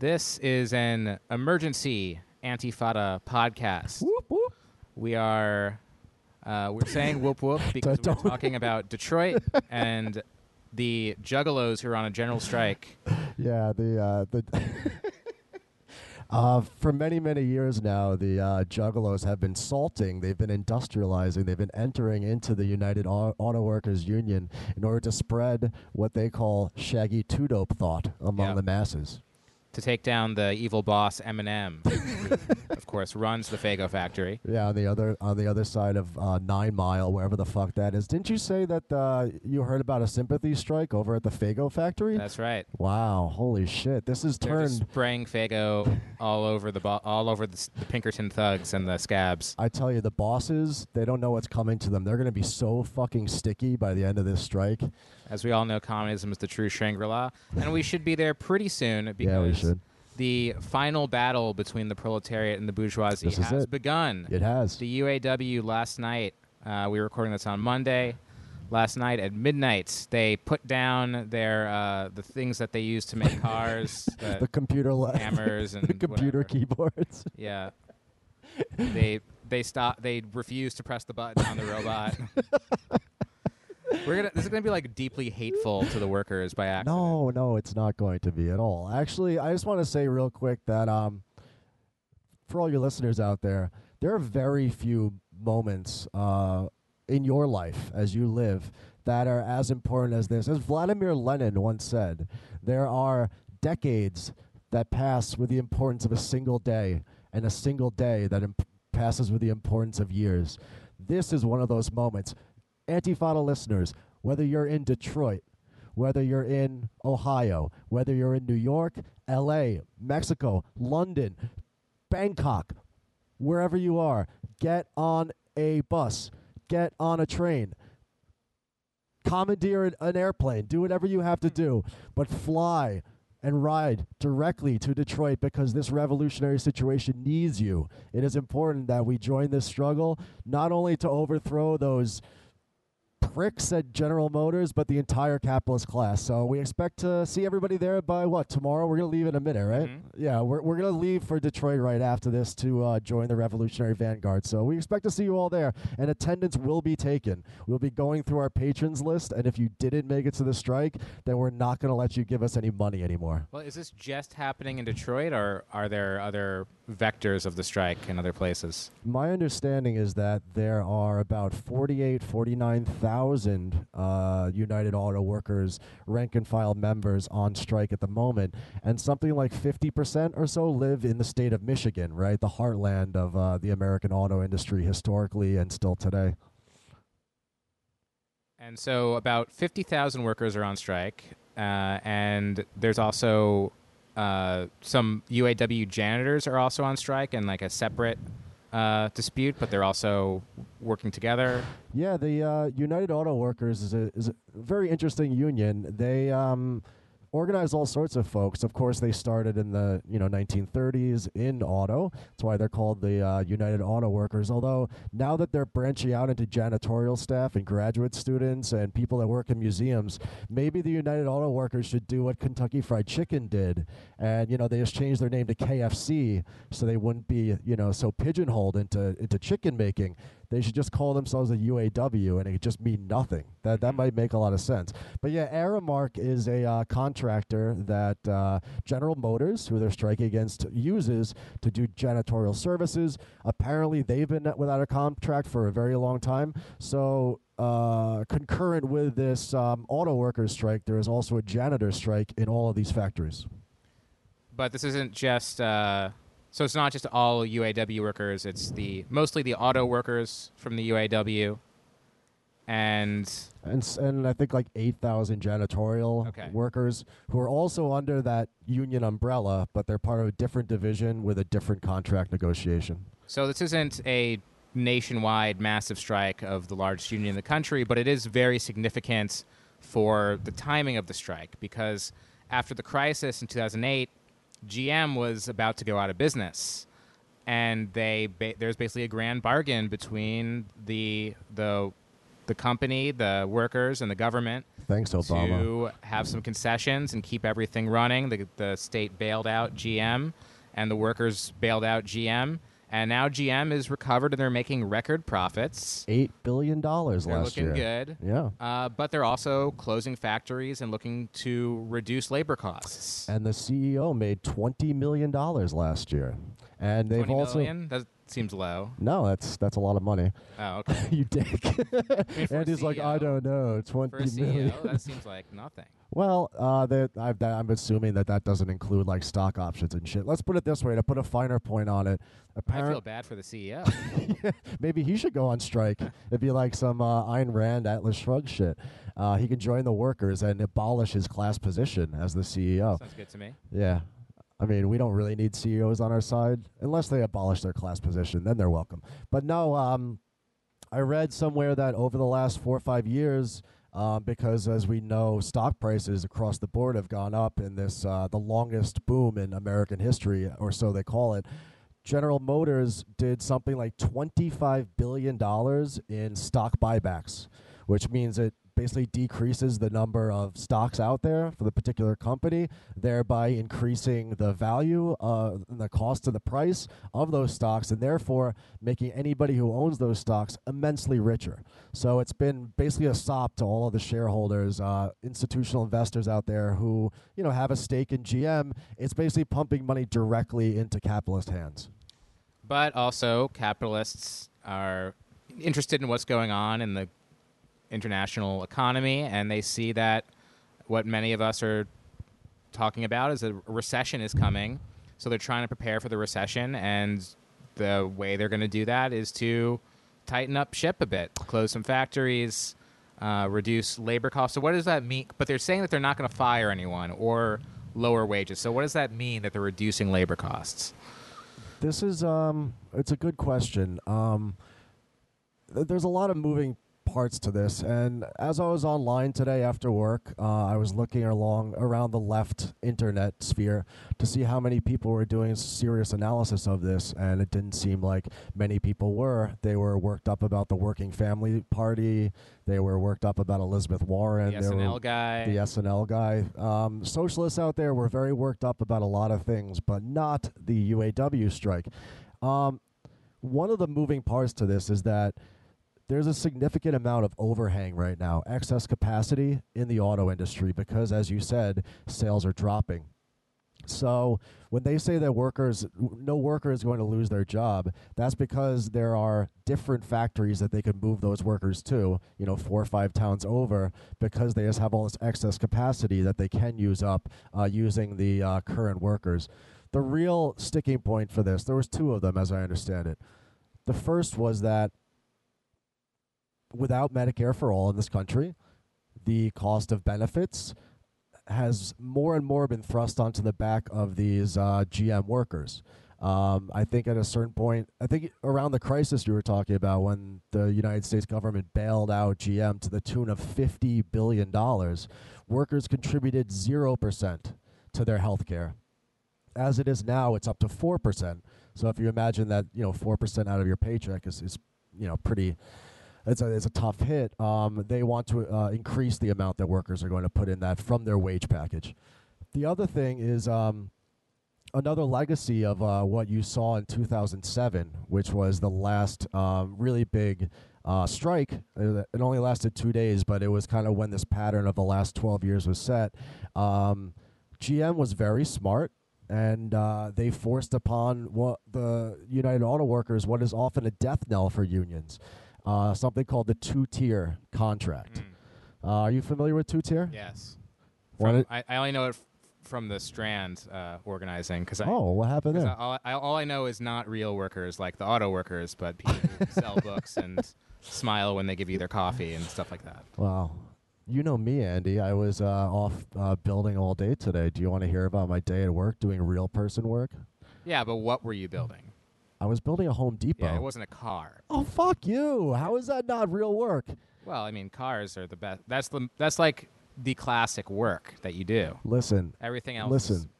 This is an emergency Antifada podcast. Whoop whoop. We are uh, we're saying whoop whoop because we're talking about Detroit and the Juggalos who are on a general strike. Yeah, the uh, the. Uh, for many, many years now, the uh, Juggalos have been salting. They've been industrializing. They've been entering into the United Au- Auto Workers Union in order to spread what they call shaggy two dope thought among Yeah. the masses. To take down the evil boss Eminem, who, of course, runs the Faygo factory. Yeah, on the other on the other side of uh, Nine Mile, wherever the fuck that is. Didn't you say that uh, you heard about a sympathy strike over at the Faygo factory? That's right. wow, holy shit! This is They're turned. spraying Faygo all over the bo- all over the, the Pinkerton thugs and the scabs. I tell you, the bosses, they don't know what's coming to them. They're going to be so fucking sticky by the end of this strike. As we all know, communism is the true Shangri-La, and we should be there pretty soon because Yeah, we should. the final battle between the proletariat and the bourgeoisie This is has it. begun. It has. The UAW last night, uh, we were recording this on Monday. Last night at midnight, they put down their uh, the things that they use to make cars, the, the computer hammers and the computer whatever. keyboards. Yeah, they they stop. They refuse to press the button on the robot. We're gonna. This is gonna be like deeply hateful to the workers by accident. No, no, it's not going to be at all. Actually, I just want to say real quick that um, for all your listeners out there, there are very few moments uh, in your life as you live that are as important as this. As Vladimir Lenin once said, there are decades that pass with the importance of a single day, and a single day that imp- passes with the importance of years. This is one of those moments. Antifada listeners, whether you're in Detroit, whether you're in Ohio, whether you're in New York, LA, Mexico, London, Bangkok, wherever you are, get on a bus, get on a train, commandeer an, an airplane, do whatever you have to hmm. do, but fly and ride directly to Detroit because this revolutionary situation needs you. It is important that we join this struggle not only to overthrow those pricks at General Motors, but the entire capitalist class. So we expect to see everybody there by what tomorrow. We're gonna leave in a minute, right? Mhm. Yeah, we're we're gonna leave for Detroit right after this to uh, join the Revolutionary Vanguard. So we expect to see you all there, and attendance will be taken. We'll be going through our patrons list, and if you didn't make it to the strike, then we're not gonna let you give us any money anymore. Well, is this just happening in Detroit, or are there other vectors of the strike in other places? My understanding is that there are about 48, 49,000 uh, United Auto Workers rank and file members on strike at the moment, and something like 50% or so live in the state of Michigan, right? The heartland of uh, the American auto industry historically and still today. And so, about fifty thousand workers are on strike, uh, and there's also uh, some UAW janitors are also on strike and like a separate uh, dispute, but they're also working together. Yeah, the uh, United Auto Workers is a, is a very interesting union. They um, organize all sorts of folks. Of course, they started in the you know 1930s in auto. That's why they're called the uh, United Auto Workers. Although now that they're branching out into janitorial staff and graduate students and people that work in museums, maybe the United Auto Workers should do what Kentucky Fried Chicken did, and you know they just changed their name to KFC so they wouldn't be you know so pigeonholed into into chicken making. They should just call themselves a UAW, and it could just mean nothing. That that might make a lot of sense. But yeah, Aramark is a uh, contractor that uh, General Motors, who they're striking against, uses to do janitorial services. Apparently, they've been without a contract for a very long time. So. Uh, concurrent with this um, auto workers strike, there is also a janitor strike in all of these factories. But this isn't just. Uh, so it's not just all UAW workers. It's the mostly the auto workers from the UAW, and and and I think like eight thousand janitorial Okay. workers who are also under that union umbrella, but they're part of a different division with a different contract negotiation. So this isn't a nationwide massive strike of the largest union in the country, but it is very significant for the timing of the strike because after the crisis in 2008, GM was about to go out of business. And they ba- there's basically a grand bargain between the the the company, the workers, and the government Thanks, Obama. to have some concessions and keep everything running. The, the state bailed out GM, and the workers bailed out GM. And now GM is recovered, and they're making record profits. Eight billion dollars They're last looking year. good. Yeah. Uh, but they're also closing factories and looking to reduce labor costs. And the CEO made twenty million dollars last year, and they've 20 also million? That seems low. no, that's that's a lot of money. Oh, okay. you dick. mean, for a and he's like, I don't know, For twenty a million. CEO, that seems like nothing. Well, uh, that that, I'm assuming that that doesn't include like stock options and shit. Let's put it this way to put a finer point on it. I feel bad for the CEO. maybe he should go on strike. It'd be like some uh, Ayn Rand Atlas Shrugged shit. Uh, he can join the workers and abolish his class position as the CEO. Sounds good to me. Yeah. I mean, we don't really need CEOs on our side unless they abolish their class position. Then they're welcome. But no, um, I read somewhere that over the last four or five years, um, because as we know, stock prices across the board have gone up in this uh, the longest boom in American history, or so they call it. General Motors did something like $25 billion in stock buybacks, which means it basically decreases the number of stocks out there for the particular company, thereby increasing the value, uh, and the cost and the price of those stocks, and therefore making anybody who owns those stocks immensely richer. So it's been basically a sop to all of the shareholders, uh, institutional investors out there who you know have a stake in GM. It's basically pumping money directly into capitalist hands. But also, capitalists are interested in what's going on in the international economy, and they see that what many of us are talking about is a recession is coming. So they're trying to prepare for the recession, and the way they're going to do that is to tighten up ship a bit, close some factories, uh, reduce labor costs. So what does that mean? But they're saying that they're not going to fire anyone or lower wages. So what does that mean that they're reducing labor costs? This is um, it's a good question. Um, th- there's a lot of moving parts to this, and as I was online today after work, uh, I was looking along around the left internet sphere to see how many people were doing serious analysis of this, and it didn't seem like many people were. They were worked up about the Working Family Party. They were worked up about Elizabeth Warren. The They were- SNL guy. the SNL guy. Um, socialists out there were very worked up about a lot of things, but not the UAW strike. Um, one of the moving parts to this is that there's a significant amount of overhang right now, excess capacity in the auto industry because, as you said, sales are dropping. So when they say that workers, no worker is going to lose their job, that's because there are different factories that they can move those workers to, you know, four or five towns over, because they just have all this excess capacity that they can use up uh, using the uh, current workers. The real sticking point for this, there was two of them, as I understand it. The first was that without Medicare for all in this country, the cost of benefits has more and more been thrust onto the back of these uh, GM workers. Um, I think at a certain point, I think around the crisis you were talking about when the United States government bailed out GM to the tune of $50 billion, workers contributed 0% to their health care. As it is now, it's up to 4%. So if you imagine that, you know, 4% out of your paycheck is, is you know, pretty, it's a, it's a tough hit. Um, they want to uh, increase the amount that workers are going to put in that from their wage package. The other thing is um, another legacy of uh, what you saw in 2007, which was the last um, really big uh, strike. Uh, It only lasted two days, but it was kind of when this pattern of the last 12 years was set. Um, GM was very smart. And uh, they forced upon what the United Auto Workers what is often a death knell for unions uh, something called the two tier contract. Uh, are you familiar with two tier? Yes. From, I, I only know it f- from the Strand uh, organizing because I, Oh, what happened there? I, all, I, all I know is not real workers like the auto workers, but people who sell books and smile when they give you their coffee and stuff like that. Wow. You know me, Andy. I was uh, off uh, building all day today. Do you want to hear about my day at work doing real person work? Yeah, but what were you building? I was building a Home Depot. Yeah, it wasn't a car. oh, fuck you. How is that not real work? Well, I mean, cars are the best. That's the that's like the classic work that you do. Listen, Everything else. is- listen.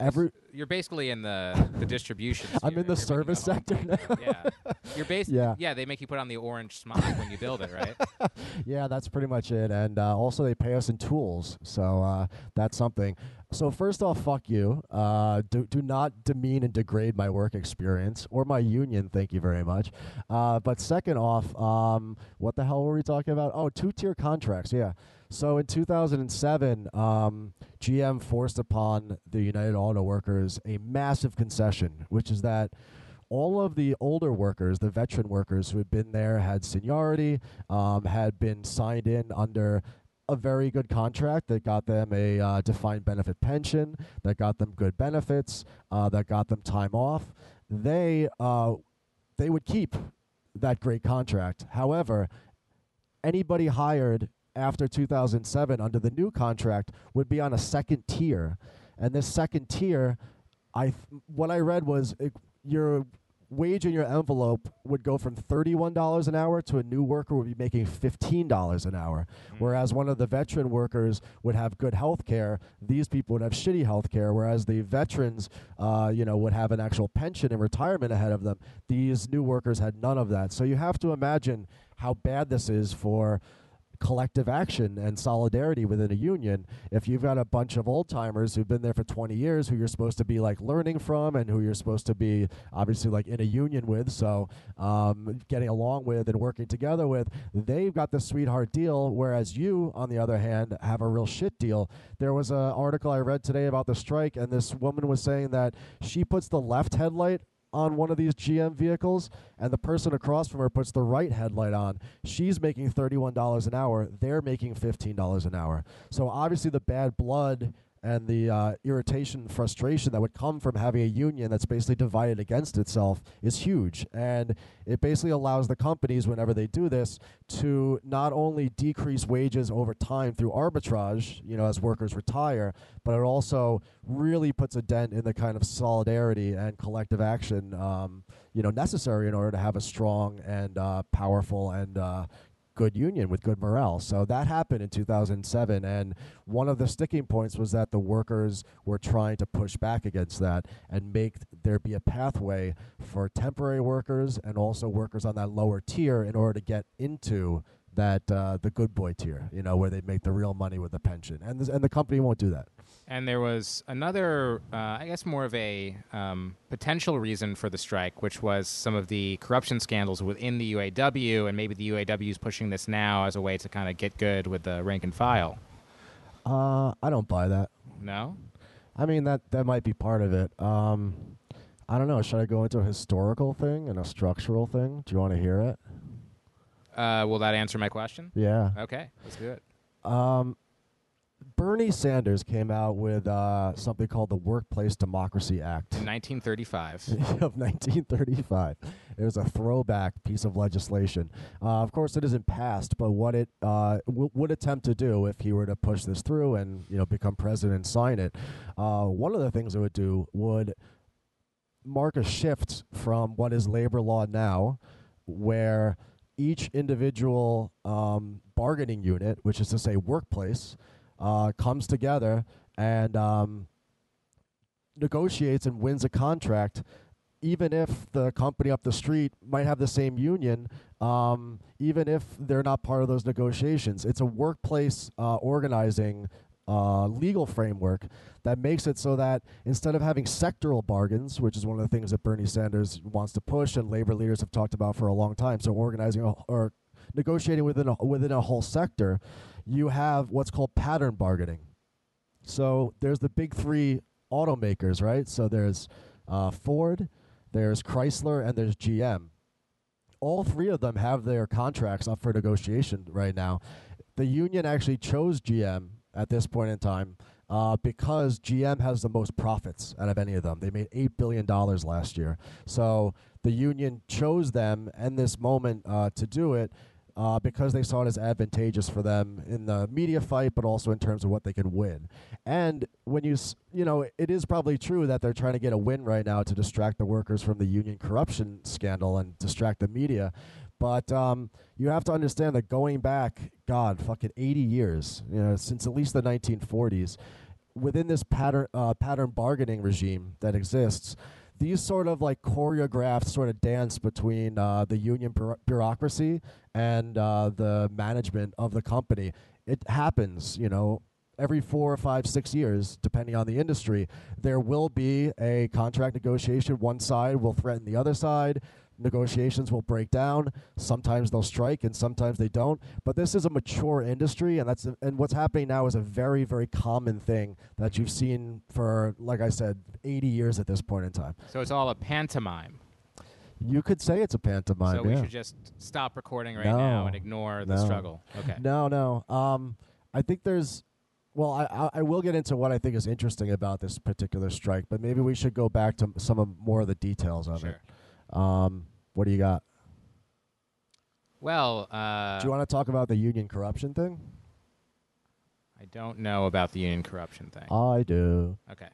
Every you're basically in the the distribution. I'm in the service sector now. Yeah, you're based. Yeah. yeah. They make you put on the orange smock when you build it, right? yeah, that's pretty much it. And uh, also, they pay us in tools, so uh, that's something. So first off, fuck you. Uh, do do not demean and degrade my work experience or my union. Thank you very much. Uh, but second off, um, what the hell were we talking about? Oh, two tier contracts. Yeah. So in 2007, um, GM forced upon the United Auto Workers a massive concession, which is that all of the older workers, the veteran workers who had been there, had seniority, um, had been signed in under a very good contract that got them a uh, defined benefit pension, that got them good benefits, uh, that got them time off. They uh, they would keep that great contract. However, anybody hired after 2007 under the new contract would be on a second tier, and this second tier, I th- what I read was it, your wage in your envelope would go from $31 an hour to a new worker would be making $15 an hour. Whereas one of the veteran workers would have good health care, these people would have shitty health care. Whereas the veterans, uh, you know, would have an actual pension and retirement ahead of them. These new workers had none of that. So you have to imagine how bad this is for collective action and solidarity within a union. If you've got a bunch of old timers who've been there for 20 years who you're supposed to be like learning from and who you're supposed to be obviously like in a union with so um, getting along with and working together with they've got the sweetheart deal whereas you on the other hand have a real shit deal. There was an article i read today about the strike and this woman was saying that she puts the left headlight on one of these GM vehicles, and the person across from her puts the right headlight on. She's making $31 an hour. They're making $15 an hour. So obviously, the bad blood and the uh, irritation and frustration that would come from having a union that's basically divided against itself is huge. And it basically allows the companies, whenever they do this, to not only decrease wages over time through arbitrage, you know, as workers retire, but it also really puts a dent in the kind of solidarity and collective action, um, you know, necessary in order to have a strong and uh, powerful and uh, good union with good morale. So that happened in 2007. And one of the sticking points was that the workers were trying to push back against that and make there be a pathway for temporary workers and also workers on that lower tier in order to get into that uh, the good boy tier, you know, where they make the real money with the pension. And, this, and the company won't do that. And there was another, uh, I guess, more of a um, potential reason for the strike, which was some of the corruption scandals within the UAW, and maybe the UAW is pushing this now as a way to kind of get good with the rank and file. Uh, I don't buy that. No, I mean that that might be part of it. Um, I don't know. Should I go into a historical thing and a structural thing? Do you want to hear it? Uh, will that answer my question? Yeah. Okay, let's do it. Um, Bernie Sanders came out with uh, something called the Workplace Democracy Act In 1935. of 1935. It was a throwback piece of legislation. Uh, of course, it isn't passed, but what it uh, w- would attempt to do if he were to push this through and you know become president and sign it, uh, one of the things it would do would mark a shift from what is labor law now, where each individual um, bargaining unit, which is to say workplace, uh, comes together and um, negotiates and wins a contract, even if the company up the street might have the same union, um, even if they're not part of those negotiations. It's a workplace uh, organizing uh, legal framework that makes it so that instead of having sectoral bargains, which is one of the things that Bernie Sanders wants to push and labor leaders have talked about for a long time, so organizing a, or negotiating within a, within a whole sector, you have what's called pattern bargaining. So there's the big three automakers, right? So there's uh, Ford, there's Chrysler, and there's GM. All three of them have their contracts up for negotiation right now. The union actually chose GM at this point in time uh, because GM has the most profits out of any of them. They made $8 billion last year. So the union chose them in this moment uh, to do it uh, because they saw it as advantageous for them in the media fight, but also in terms of what they can win. And when you, you know, it is probably true that they're trying to get a win right now to distract the workers from the union corruption scandal and distract the media. But um, you have to understand that going back, God, fucking 80 years, you know, since at least the 1940s, within this pattern uh, pattern bargaining regime that exists, these sort of like choreographed sort of dance between uh, the union bureau- bureaucracy and uh, the management of the company. It happens, you know, every four or five, six years, depending on the industry. There will be a contract negotiation. One side will threaten the other side negotiations will break down. Sometimes they'll strike, and sometimes they don't. But this is a mature industry, and that's and what's happening now is a very, very common thing that you've seen for, like I said, 80 years at this point in time. So it's all a pantomime. You could say it's a pantomime. so we yeah. should just stop recording right No. now and ignore the No. struggle. Okay. No, no. Um, I think there's. Well, I, I will get into what I think is interesting about this particular strike, but maybe we should go back to some of more of the details of it. Sure. it. Um, what do you got? Well, uh, do you want to talk about the union corruption thing? I don't know about the union corruption thing. I do. Okay.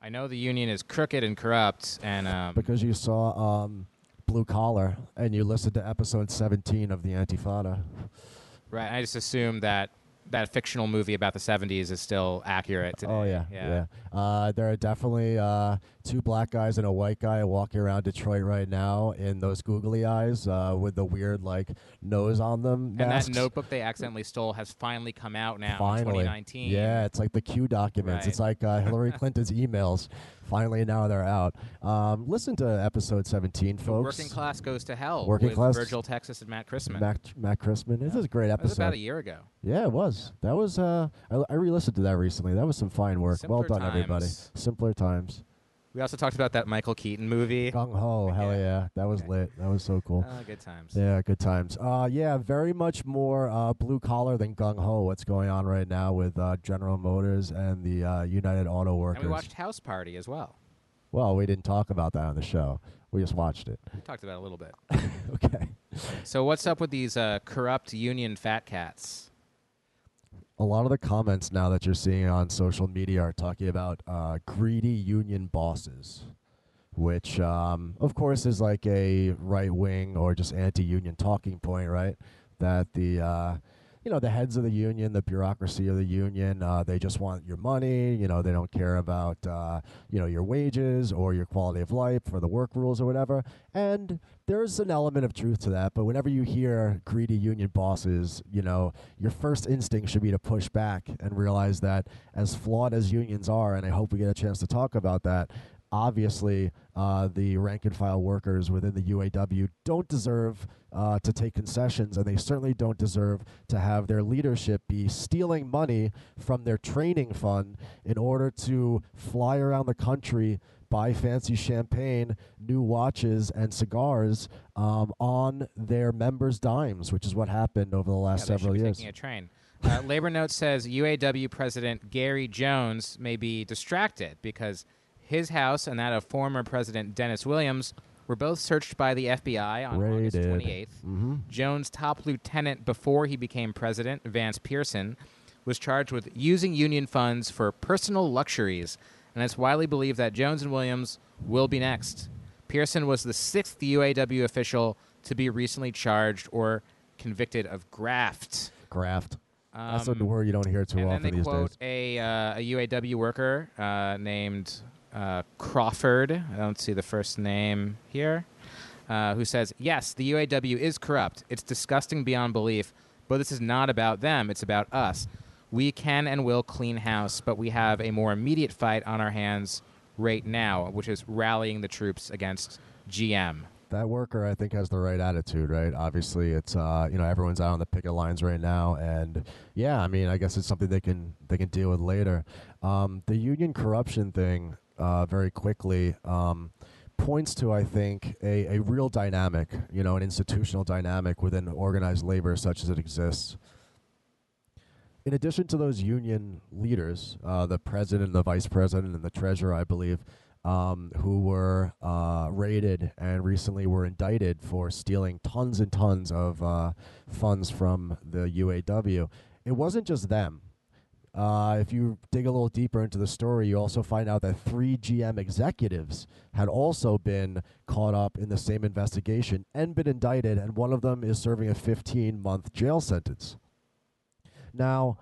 I know the union is crooked and corrupt, and um, because you saw um, Blue Collar and you listened to episode 17 of the Antifada. right. I just assumed that that fictional movie about the '70s is still accurate today. Oh yeah, yeah. yeah. Uh, there are definitely uh, two black guys and a white guy walking around Detroit right now in those googly eyes uh, with the weird like nose on them. And that notebook they accidentally stole has finally come out now in Finally, 2019. yeah, it's like the Q documents. Right. It's like uh, Hillary Clinton's emails. Finally, now they're out. Um, listen to episode 17, The folks. Working Class Goes to Hell Working with Class- Virgil Texas and Matt Chrisman. Matt, Matt Christman. This is a great that was episode. about a year ago. Yeah, it was. That was. Uh, I, I re-listened to that recently. That was some fine work. well Simpler done, everybody. Simpler times. We also talked about that Michael Keaton movie. Gung ho, hell Yeah. yeah, that was Okay. lit. That was so cool. Uh, good times. Yeah, good times. Uh, yeah, very much more uh, blue collar than gung ho. What's going on right now with uh, General Motors and the uh, United Auto Workers? And we watched House Party as well. well, we didn't talk about that on the show. We just watched it. We talked about it a little bit. okay. So what's up with these uh, corrupt union fat cats? A lot of the comments now that you're seeing on social media are talking about uh, greedy union bosses, which, um, of course, is like a right wing or just anti union talking point, right? That the uh, you know the heads of the union, the bureaucracy of the union, uh, they just want your money. You know they don't care about uh, you know your wages or your quality of life or the work rules or whatever. And there's an element of truth to that. But whenever you hear greedy union bosses, you know your first instinct should be to push back and realize that as flawed as unions are, and I hope we get a chance to talk about that. Obviously, uh, the rank and file workers within the UAW don't deserve uh, to take concessions, and they certainly don't deserve to have their leadership be stealing money from their training fund in order to fly around the country, buy fancy champagne, new watches, and cigars um, on their members' dimes, which is what happened over the last Yeah, several years. Taking a train. Uh, Labor Note says UAW President Gary Jones may be distracted because his house and that of former President Dennis Williams were both searched by the FBI on August 28th. Mm-hmm. Jones' top lieutenant before he became president, Vance Pearson, was charged with using union funds for personal luxuries, and it's widely believed that Jones and Williams will be next. Pearson was the sixth UAW official to be recently charged or convicted of graft. Graft. That's a Um, word you don't hear too and then often they these quote days. a, uh, a UAW worker uh, named uh, Crawford. I don't see the first name here. Uh, who says, Yes, the UAW is corrupt. It's disgusting beyond belief, but this is not about them. It's about us. We can and will clean house, but we have a more immediate fight on our hands right now, which is rallying the troops against GM. that worker I think has the right attitude, right? Obviously, it's uh, you know everyone's out on the picket lines right now, and yeah, I mean, I guess it's something they can they can deal with later. Um, the union corruption thing, uh, very quickly, um, points to I think a, a real dynamic, you know, an institutional dynamic within organized labor such as it exists. In addition to those union leaders, uh, the president, the vice president, and the treasurer, I believe, um, who were uh, raided and recently were indicted for stealing tons and tons of uh, funds from the UAW. It wasn't just them. Uh, if you dig a little deeper into the story, you also find out that three GM executives had also been caught up in the same investigation and been indicted, and one of them is serving a 15 month jail sentence. Now,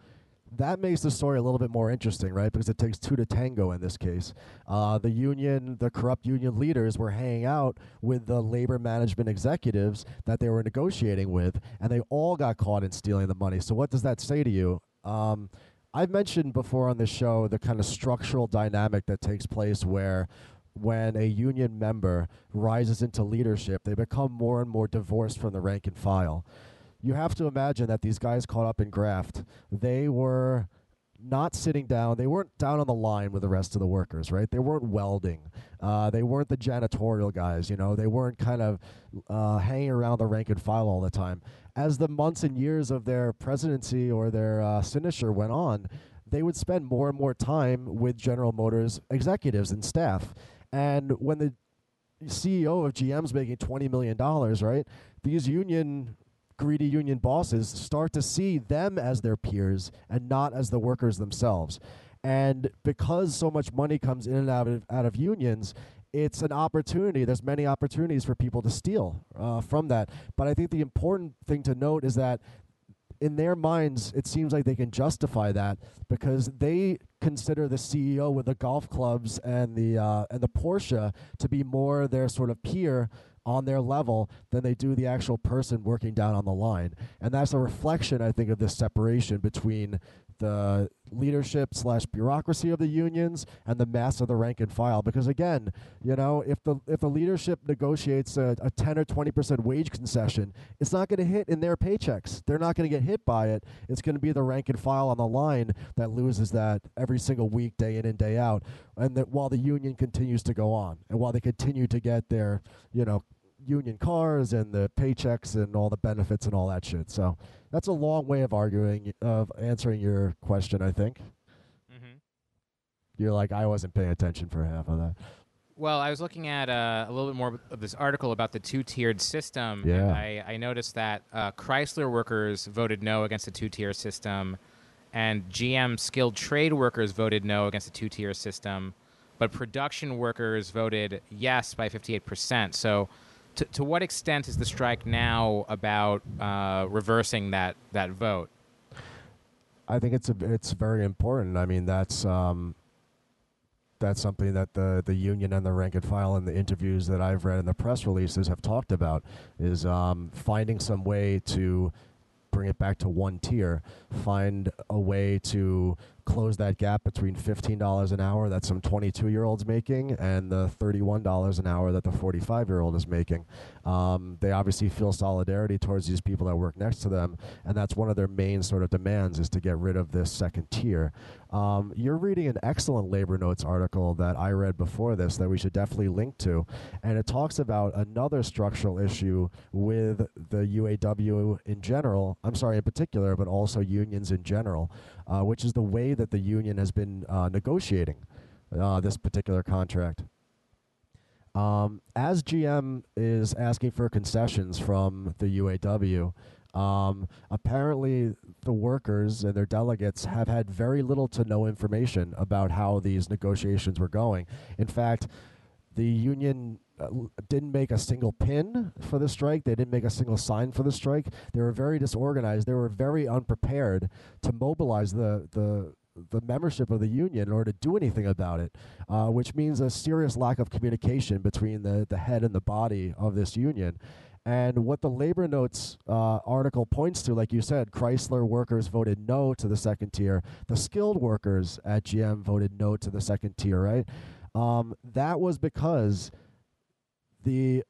that makes the story a little bit more interesting, right? Because it takes two to tango in this case. Uh, the union, the corrupt union leaders were hanging out with the labor management executives that they were negotiating with, and they all got caught in stealing the money. So, what does that say to you? Um, I've mentioned before on the show the kind of structural dynamic that takes place where when a union member rises into leadership, they become more and more divorced from the rank and file. You have to imagine that these guys caught up in graft, they were not sitting down. They weren't down on the line with the rest of the workers, right? They weren't welding. Uh, they weren't the janitorial guys, you know. They weren't kind of uh, hanging around the rank and file all the time. As the months and years of their presidency or their uh, went on, they would spend more and more time with General Motors executives and staff. And when the CEO of GM's making $20 million, right, these union greedy union bosses start to see them as their peers and not as the workers themselves. And because so much money comes in and out of, out of unions, it's an opportunity. There's many opportunities for people to steal uh, from that. But I think the important thing to note is that in their minds, it seems like they can justify that because they consider the CEO with the golf clubs and the uh, and the Porsche to be more their sort of peer on their level than they do the actual person working down on the line. And that's a reflection, I think, of this separation between the leadership slash bureaucracy of the unions and the mass of the rank and file. Because again, you know, if the if the leadership negotiates a, a ten or twenty percent wage concession, it's not going to hit in their paychecks. They're not going to get hit by it. It's going to be the rank and file on the line that loses that every single week, day in and day out. And that while the union continues to go on, and while they continue to get their, you know, union cars and the paychecks and all the benefits and all that shit. So that's a long way of arguing of answering your question. I think. Mm-hmm. You're like I wasn't paying attention for half of that. Well, I was looking at uh, a little bit more of this article about the two-tiered system. Yeah. I, I, noticed that uh, Chrysler workers voted no against the two-tier system, and GM skilled trade workers voted no against the two-tier system, but production workers voted yes by 58%. So to, to what extent is the strike now about uh, reversing that that vote? I think it's a, it's very important. I mean, that's um, that's something that the the union and the rank and file in the interviews that I've read and the press releases have talked about is um, finding some way to bring it back to one tier, find a way to close that gap between $15 an hour that some 22 year olds making and the $31 an hour that the 45 year old is making. Um, they obviously feel solidarity towards these people that work next to them, and that's one of their main sort of demands is to get rid of this second tier. Um, you're reading an excellent labor notes article that I read before this that we should definitely link to, and it talks about another structural issue with the UAW in general. I'm sorry, in particular, but also unions in general, uh, which is the way that the union has been uh, negotiating uh, this particular contract. Um, as GM is asking for concessions from the UAW, um, apparently the workers and their delegates have had very little to no information about how these negotiations were going. In fact, the union didn't make a single pin for the strike. They didn't make a single sign for the strike. They were very disorganized. They were very unprepared to mobilize the the the membership of the union in order to do anything about it, uh, which means a serious lack of communication between the, the head and the body of this union. And what the labor notes uh, article points to, like you said, Chrysler workers voted no to the second tier. The skilled workers at GM voted no to the second tier, right? Um, that was because the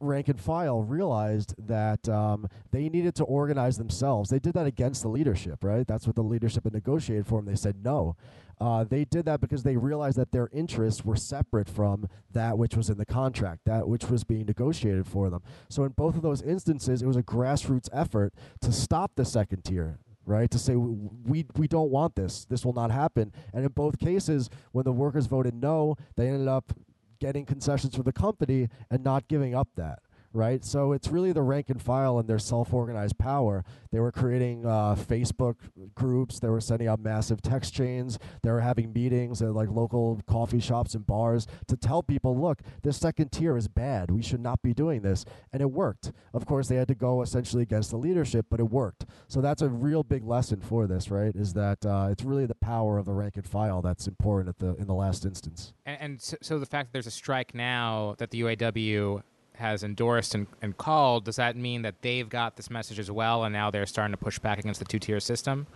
rank and file realized that um, they needed to organize themselves. They did that against the leadership, right? That's what the leadership had negotiated for them. They said no. Uh, they did that because they realized that their interests were separate from that which was in the contract, that which was being negotiated for them. So in both of those instances, it was a grassroots effort to stop the second tier, right? To say we we don't want this. This will not happen. And in both cases, when the workers voted no, they ended up getting concessions from the company and not giving up that right? So it's really the rank and file and their self-organized power. They were creating uh, Facebook groups. They were sending out massive text chains. They were having meetings at like local coffee shops and bars to tell people, look, this second tier is bad. We should not be doing this. And it worked. Of course, they had to go essentially against the leadership, but it worked. So that's a real big lesson for this, right? Is that uh, it's really the power of the rank and file that's important at the in the last instance. And, and so, so the fact that there's a strike now that the UAW has endorsed and, and called, does that mean that they've got this message as well, and now they're starting to push back against the two tier system?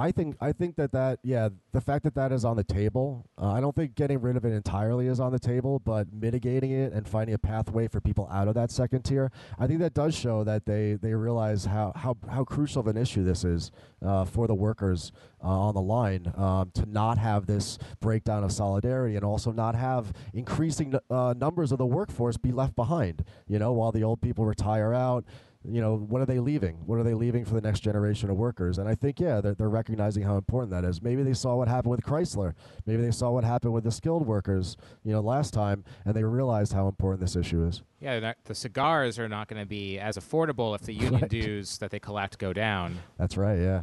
I think I think that that yeah the fact that that is on the table uh, I don't think getting rid of it entirely is on the table but mitigating it and finding a pathway for people out of that second tier I think that does show that they they realize how how, how crucial of an issue this is uh, for the workers uh, on the line um, to not have this breakdown of solidarity and also not have increasing uh, numbers of the workforce be left behind you know while the old people retire out you know, what are they leaving? What are they leaving for the next generation of workers? And I think, yeah, they're, they're recognizing how important that is. Maybe they saw what happened with Chrysler. Maybe they saw what happened with the skilled workers, you know, last time, and they realized how important this issue is. Yeah, the cigars are not going to be as affordable if the union Right. dues that they collect go down. That's right, yeah.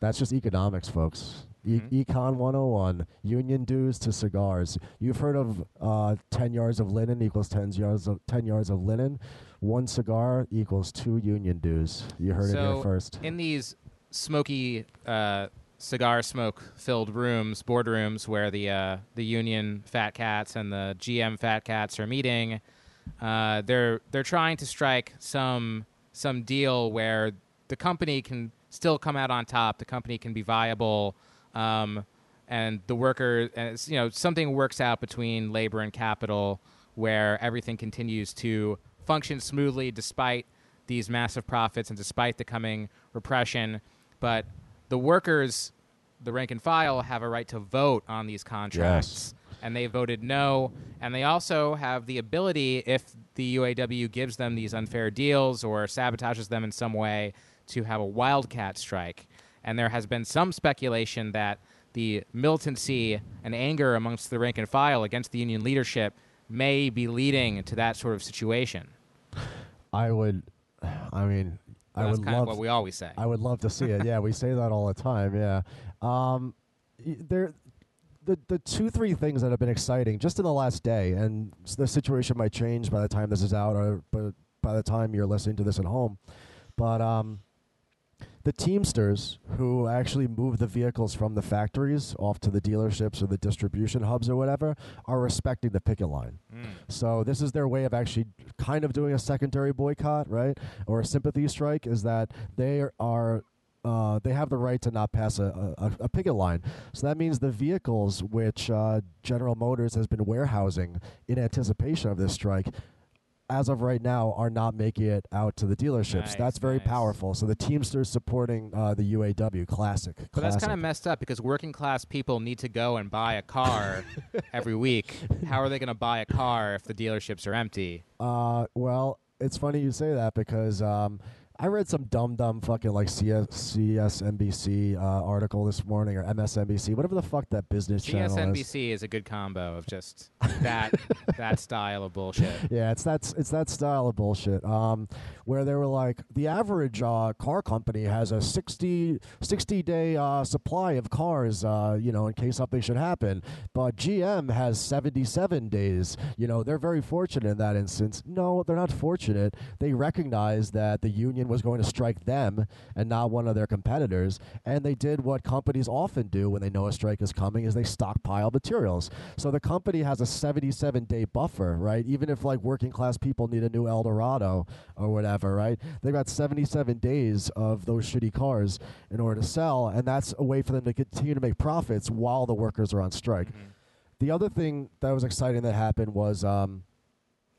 That's just economics, folks. E- Mhm. Econ 101, union dues to cigars. You've heard of uh, 10 yards of linen equals 10 yards of, 10 yards of linen. One cigar equals two union dues. You heard it here first. In these smoky uh, cigar smoke filled rooms, boardrooms where the uh, the union fat cats and the GM fat cats are meeting, uh, they're they're trying to strike some some deal where the company can still come out on top. The company can be viable, um, and the worker, and you know, something works out between labor and capital where everything continues to function smoothly despite these massive profits and despite the coming repression. But the workers, the rank and file, have a right to vote on these contracts. And they voted no. And they also have the ability, if the UAW gives them these unfair deals or sabotages them in some way, to have a wildcat strike. And there has been some speculation that the militancy and anger amongst the rank and file against the union leadership may be leading to that sort of situation. I would, I mean, I That's would kind love of what we always say. I would love to see it. Yeah, we say that all the time. Yeah, um, there, the the two three things that have been exciting just in the last day, and the situation might change by the time this is out, or but by the time you're listening to this at home, but um, the Teamsters who actually move the vehicles from the factories off to the dealerships or the distribution hubs or whatever are respecting the picket line. Mm. So this is their way of actually kind of doing a secondary boycott, right, or a sympathy strike. Is that they are. Uh, they have the right to not pass a, a, a picket line. So that means the vehicles which uh, General Motors has been warehousing in anticipation of this strike, as of right now, are not making it out to the dealerships. Nice, that's very nice. powerful. So the Teamsters supporting uh, the UAW, classic. But that's kind of messed up because working class people need to go and buy a car every week. How are they going to buy a car if the dealerships are empty? Uh, well, it's funny you say that because um, I read some dumb, dumb fucking like CS, CSNBC uh, article this morning or MSNBC, whatever the fuck that business channel is. CSNBC is a good combo of just that that style of bullshit. Yeah, it's that it's that style of bullshit. Um, where they were like, the average uh, car company has a 60, 60 day uh, supply of cars, uh, you know, in case something should happen. But GM has seventy seven days. You know, they're very fortunate in that instance. No, they're not fortunate. They recognized that the union was going to strike them and not one of their competitors, and they did what companies often do when they know a strike is coming: is they stockpile materials. So the company has a seventy seven day buffer, right? Even if like working class people need a new Eldorado or whatever, right? They've got 77 days of those shitty cars in order to sell, and that's a way for them to continue to make profits while the workers are on strike. Mhm. The other thing that was exciting that happened was um,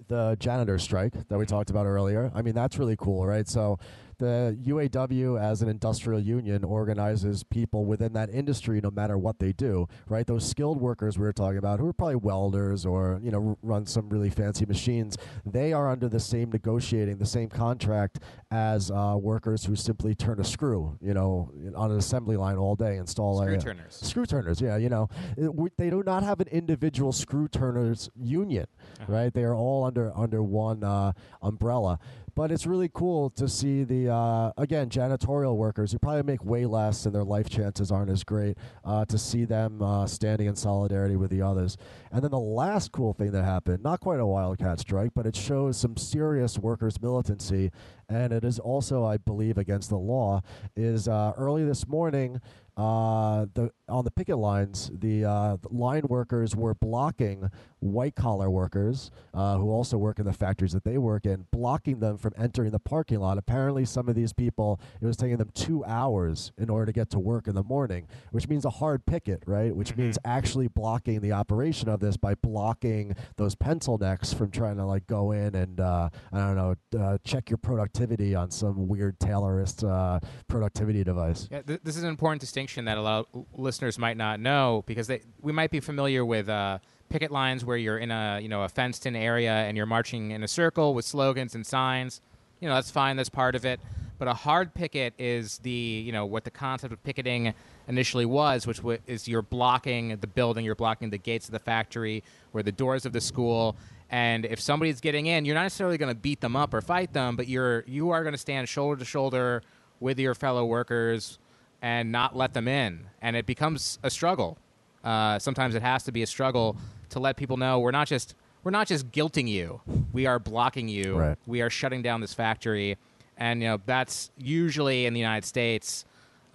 the janitor strike that we talked about earlier. I mean, that's really cool, right? So the UAW as an industrial union organizes people within that industry no matter what they do, right? Those skilled workers we were talking about who are probably welders or, you know, run some really fancy machines, they are under the same negotiating, the same contract as uh, workers who simply turn a screw, you know, on an assembly line all day, install Screw a, turners. Screw turners, yeah, you know, It- we- they do not have an individual screw turners union, Uh-huh. right? They are all under under one uh, umbrella. But it's really cool to see the uh, again janitorial workers who probably make way less and their life chances aren't as great. Uh, to see them uh, standing in solidarity with the others, and then the last cool thing that happened, not quite a wildcat strike, but it shows some serious workers militancy, and it is also, I believe, against the law. Is uh, early this morning. Uh, the on the picket lines, the, uh, the line workers were blocking white collar workers uh, who also work in the factories that they work in, blocking them from entering the parking lot. Apparently, some of these people, it was taking them two hours in order to get to work in the morning, which means a hard picket, right? Which means actually blocking the operation of this by blocking those pencil necks from trying to like go in and uh, I don't know uh, check your productivity on some weird Taylorist uh, productivity device. Yeah, th- this is an important distinction that a lot of listeners might not know because they we might be familiar with uh, picket lines where you're in a you know a fenced-in area and you're marching in a circle with slogans and signs. You know that's fine, that's part of it. But a hard picket is the you know what the concept of picketing initially was, which w- is you're blocking the building, you're blocking the gates of the factory or the doors of the school. And if somebody's getting in, you're not necessarily going to beat them up or fight them, but you're you are going to stand shoulder to shoulder with your fellow workers and not let them in. And it becomes a struggle. Uh, sometimes it has to be a struggle to let people know we're not just we're not just guilting you. We are blocking you. Right. We are shutting down this factory. And you know that's usually in the United States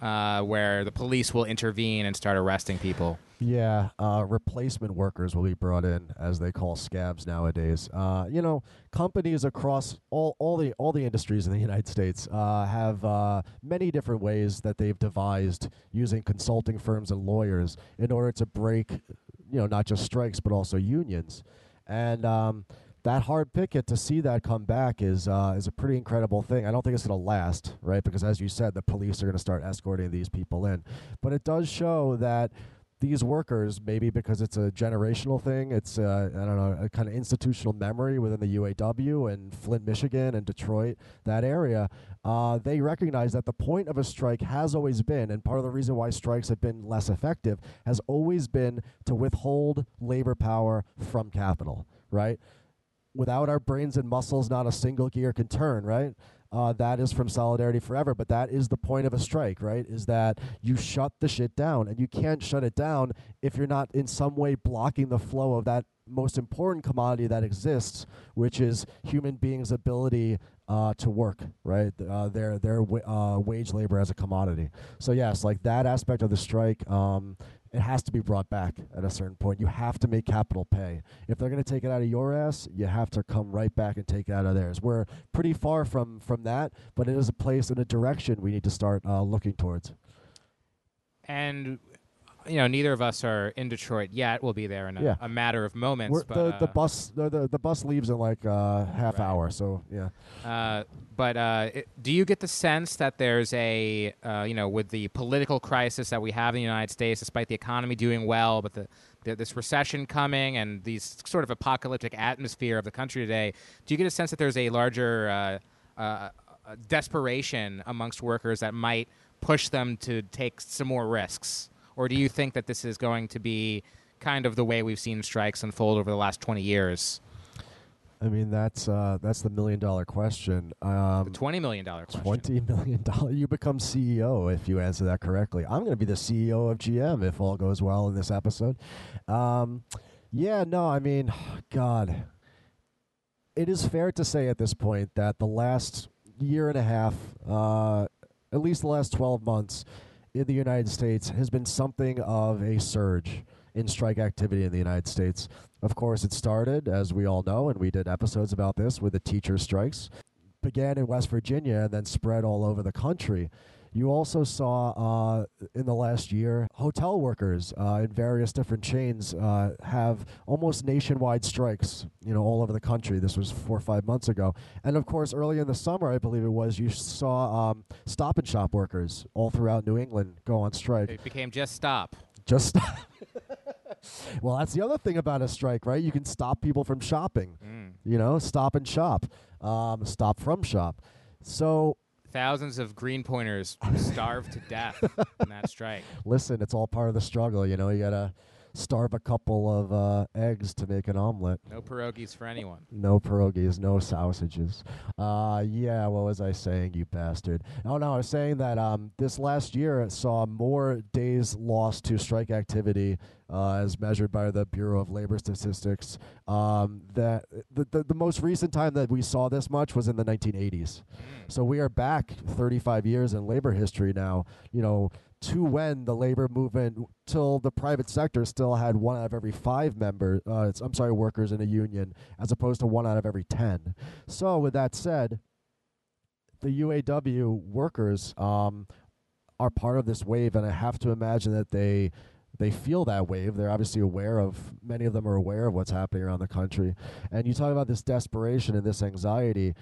uh, where the police will intervene and start arresting people. Yeah, uh, replacement workers will be brought in, as they call scabs nowadays. Uh, you know, companies across all, all the all the industries in the United States uh, have uh, many different ways that they've devised using consulting firms and lawyers in order to break, you know, not just strikes but also unions, and. Um, that hard picket to see that come back is uh, is a pretty incredible thing. I don't think it's going to last, right? Because as you said, the police are going to start escorting these people in. But it does show that these workers, maybe because it's a generational thing, it's uh, I don't know, a kind of institutional memory within the UAW and Flint, Michigan, and Detroit, that area. Uh, they recognize that the point of a strike has always been, and part of the reason why strikes have been less effective has always been to withhold labor power from capital, right? without our brains and muscles, not a single gear can turn, right? Uh, that is from Solidarity Forever, but that is the point of a strike, right? Is that you shut the shit down, and you can't shut it down if you're not in some way blocking the flow of that most important commodity that exists, which is human beings' ability uh, to work, right? Uh, their their wa- uh, wage labor as a commodity. So yes, like that aspect of the strike, um, it has to be brought back at a certain point. You have to make capital pay. If they're going to take it out of your ass, you have to come right back and take it out of theirs. We're pretty far from from that, but it is a place and a direction we need to start uh, looking towards. And you know, neither of us are in Detroit yet. We'll be there in a, Yeah. a matter of moments. We're, but, the the uh, bus the, the the bus leaves in like a half Right. hour, so yeah. Uh, but uh, it, do you get the sense that there's a, uh, you know, with the political crisis that we have in the United States, despite the economy doing well, but the, the this recession coming and these sort of apocalyptic atmosphere of the country today, do you get a sense that there's a larger uh, uh, uh, desperation amongst workers that might push them to take some more risks, or do you think that this is going to be kind of the way we've seen strikes unfold over the last 20 years? I mean that's uh, that's the million dollar question. Um, The $20 million question. Twenty million dollar. You become CEO if you answer that correctly. I'm going to be the CEO of GM if all goes well in this episode. Um, yeah, no, I mean, God, it is fair to say at this point that the last year and a half, uh, at least the last twelve months in the United States, has been something of a surge in strike activity in the United States. Of course, it started, as we all know, and we did episodes about this with the teacher strikes began in West Virginia and then spread all over the country. You also saw uh, in the last year hotel workers uh, in various different chains uh, have almost nationwide strikes, you know, all over the country. This was four or five months ago. And of course, early in the summer, I believe it was, you saw um, stop and shop workers all throughout New England go on strike. It became just stop. Just stop. well, that's the other thing about a strike, right? You can stop people from shopping. Mm. You know, stop and shop, um, stop from shop. So Thousands of Greenpointers starved to death in that strike. listen, it's all part of the struggle. You know, you gotta starve a couple of uh, eggs to make an omelet. No pierogies for anyone. No pierogies, no sausages. Uh, yeah, what was I saying, you bastard? Oh, no, I was saying that um, this last year saw more days lost to strike activity uh, as measured by the Bureau of Labor Statistics. Um, that the, the, the most recent time that we saw this much was in the 1980s. So we are back 35 years in labor history now, you know, to when the labor movement, till the private sector still had one out of every five members, uh, I'm sorry, workers in a union, as opposed to one out of every 10. So with that said, the UAW workers um, are part of this wave, and I have to imagine that they they feel that wave. They're obviously aware of many of them are aware of what's happening around the country. And you talk about this desperation and this anxiety.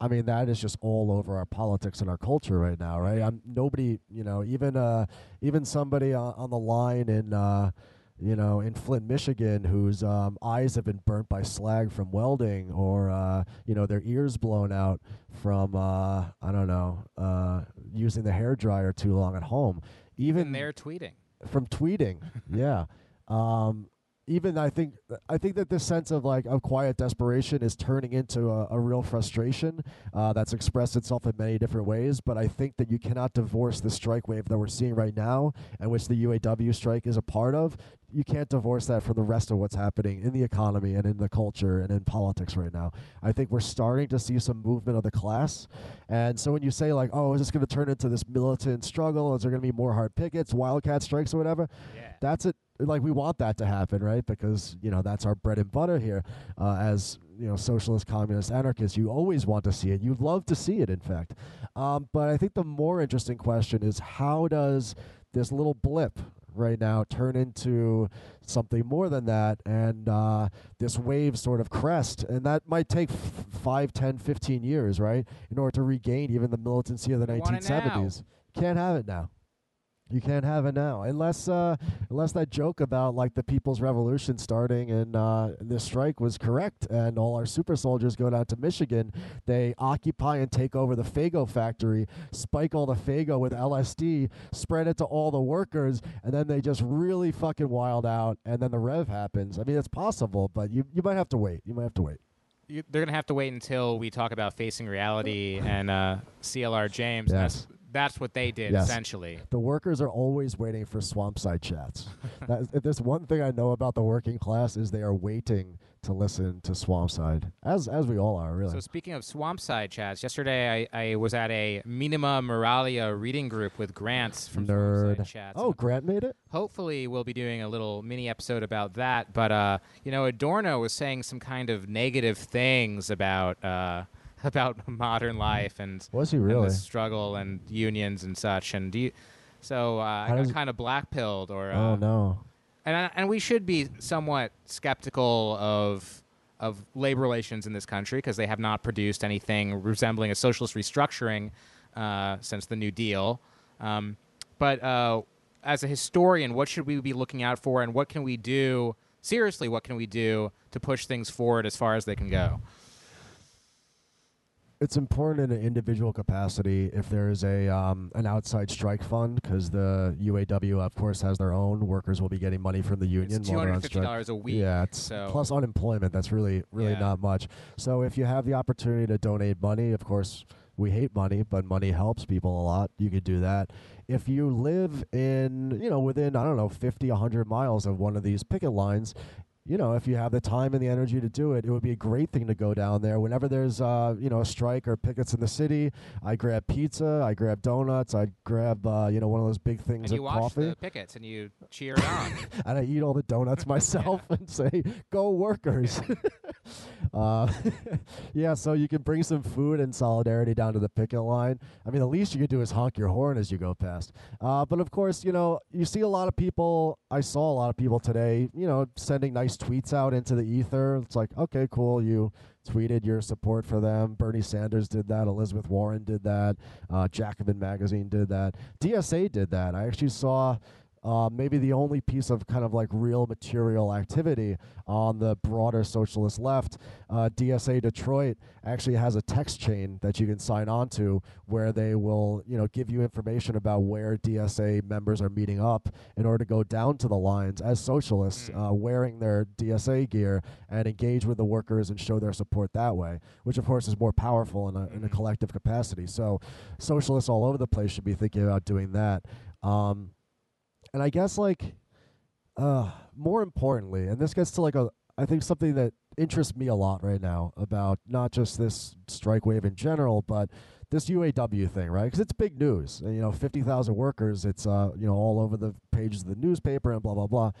I mean, that is just all over our politics and our culture right now, right? I'm nobody, you know, even uh, even somebody on, on the line in, uh, you know, in Flint, Michigan, whose um, eyes have been burnt by slag from welding, or uh, you know, their ears blown out from, uh, I don't know, uh, using the hair dryer too long at home. Even Even they're tweeting. From tweeting. yeah. Um, even I think I think that this sense of like of quiet desperation is turning into a, a real frustration uh, that's expressed itself in many different ways. But I think that you cannot divorce the strike wave that we're seeing right now, and which the UAW strike is a part of. You can't divorce that from the rest of what's happening in the economy and in the culture and in politics right now. I think we're starting to see some movement of the class, and so when you say like, "Oh, is this going to turn into this militant struggle? Is there going to be more hard pickets, wildcat strikes, or whatever?" Yeah. that's it like we want that to happen right? Because you know that's our bread and butter here uh, as you know socialist communist anarchists. You always want to see it. You'd love to see it in fact. Um, but i think the more interesting question is how does this little blip right now turn into something more than that? And uh, this wave sort of crest and that might take f- 5 10 15 years right in order to regain even the militancy of the We want it now. 1970s can't have it now you can't have it now, unless uh, unless that joke about like the People's Revolution starting and uh, this strike was correct, and all our super soldiers go down to Michigan, they occupy and take over the Faygo factory, spike all the Faygo with LSD, spread it to all the workers, and then they just really fucking wild out, and then the rev happens. I mean, it's possible, but you you might have to wait. You might have to wait. You, they're going to have to wait until we talk about facing reality and uh, CLR James. Yes. That's, what they did, Yes. essentially. The workers are always waiting for swampside chats. that, there's one thing I know about the working class is they are waiting to listen to swampside, as as we all are, really. So speaking of Swampside chats, yesterday I, I was at a Minima Moralia reading group with Grants from Nerd. Swampside chats. oh, Grant made it. hopefully we'll be doing a little mini episode about that. But uh, you know, Adorno was saying some kind of negative things about uh, about modern life and, Was he and really? the struggle and unions and such. And do you, so uh, I got kind of black pilled or uh, oh no. and I- and we should be somewhat skeptical of of labor relations in this country because they have not produced anything resembling a socialist restructuring uh, since the New Deal. Um, but uh, as a historian, what should we be looking out for, and what can we do? Seriously, what can we do to push things forward as far as they can go? It's important in an individual capacity if there is a um, an outside strike fund because the UAW, of course, has their own. Workers will be getting money from the union two hundred fifty dollars a week. Yeah, it's so plus unemployment. That's really, really Yeah. not much. So if you have the opportunity to donate money, of course, we hate money, but money helps people a lot. You could do that. If you live in, you know, within I don't know, 50, 100 miles of one of these picket lines, you know, if you have the time and the energy to do it, it would be a great thing to go down there. Whenever there's, uh, you know, a strike or pickets in the city, I grab pizza, I grab donuts, I grab, uh, you know, one of those big things and you of watch coffee the pickets and you cheer it on. and I eat all the donuts myself and say, "Go workers!" Uh, yeah, so you can bring some food and solidarity down to the picket line. I mean, the least you could do is honk your horn as you go past. Uh, but of course, you know, you see a lot of people. I saw a lot of people today, you know, sending nice tweets out into the ether. It's like, okay, cool, you tweeted your support for them. Bernie Sanders did that. Elizabeth Warren did that. Uh, Jacobin Magazine did that. DSA did that. I actually saw uh, maybe the only piece of kind of like real material activity on the broader socialist left. Uh, DSA Detroit actually has a text chain that you can sign on to where they will, you know, give you information about where DSA members are meeting up in order to go down to the lines as socialists, uh, wearing their DSA gear and engage with the workers and show their support that way, which of course is more powerful in a, in a collective capacity. So socialists all over the place should be thinking about doing that. Um, and I guess like uh more importantly, and this gets to like a I think something that interests me a lot right now about not just this strike wave in general, but this UAW thing, right? Because it's big news. And, you know, fifty thousand workers. It's uh you know all over the pages of the newspaper and blah blah blah.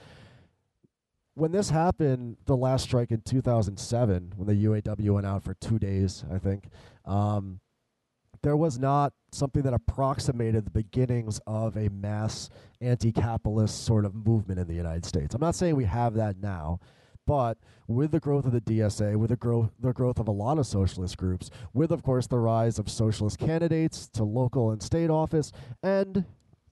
When this happened, the last strike in 2007, when the UAW went out for two days, I think, um, there was not something that approximated the beginnings of a mass anti-capitalist sort of movement in the United States. I'm not saying we have that now, but with the growth of the DSA, with the growth the growth of a lot of socialist groups, with of course the rise of socialist candidates to local and state office, and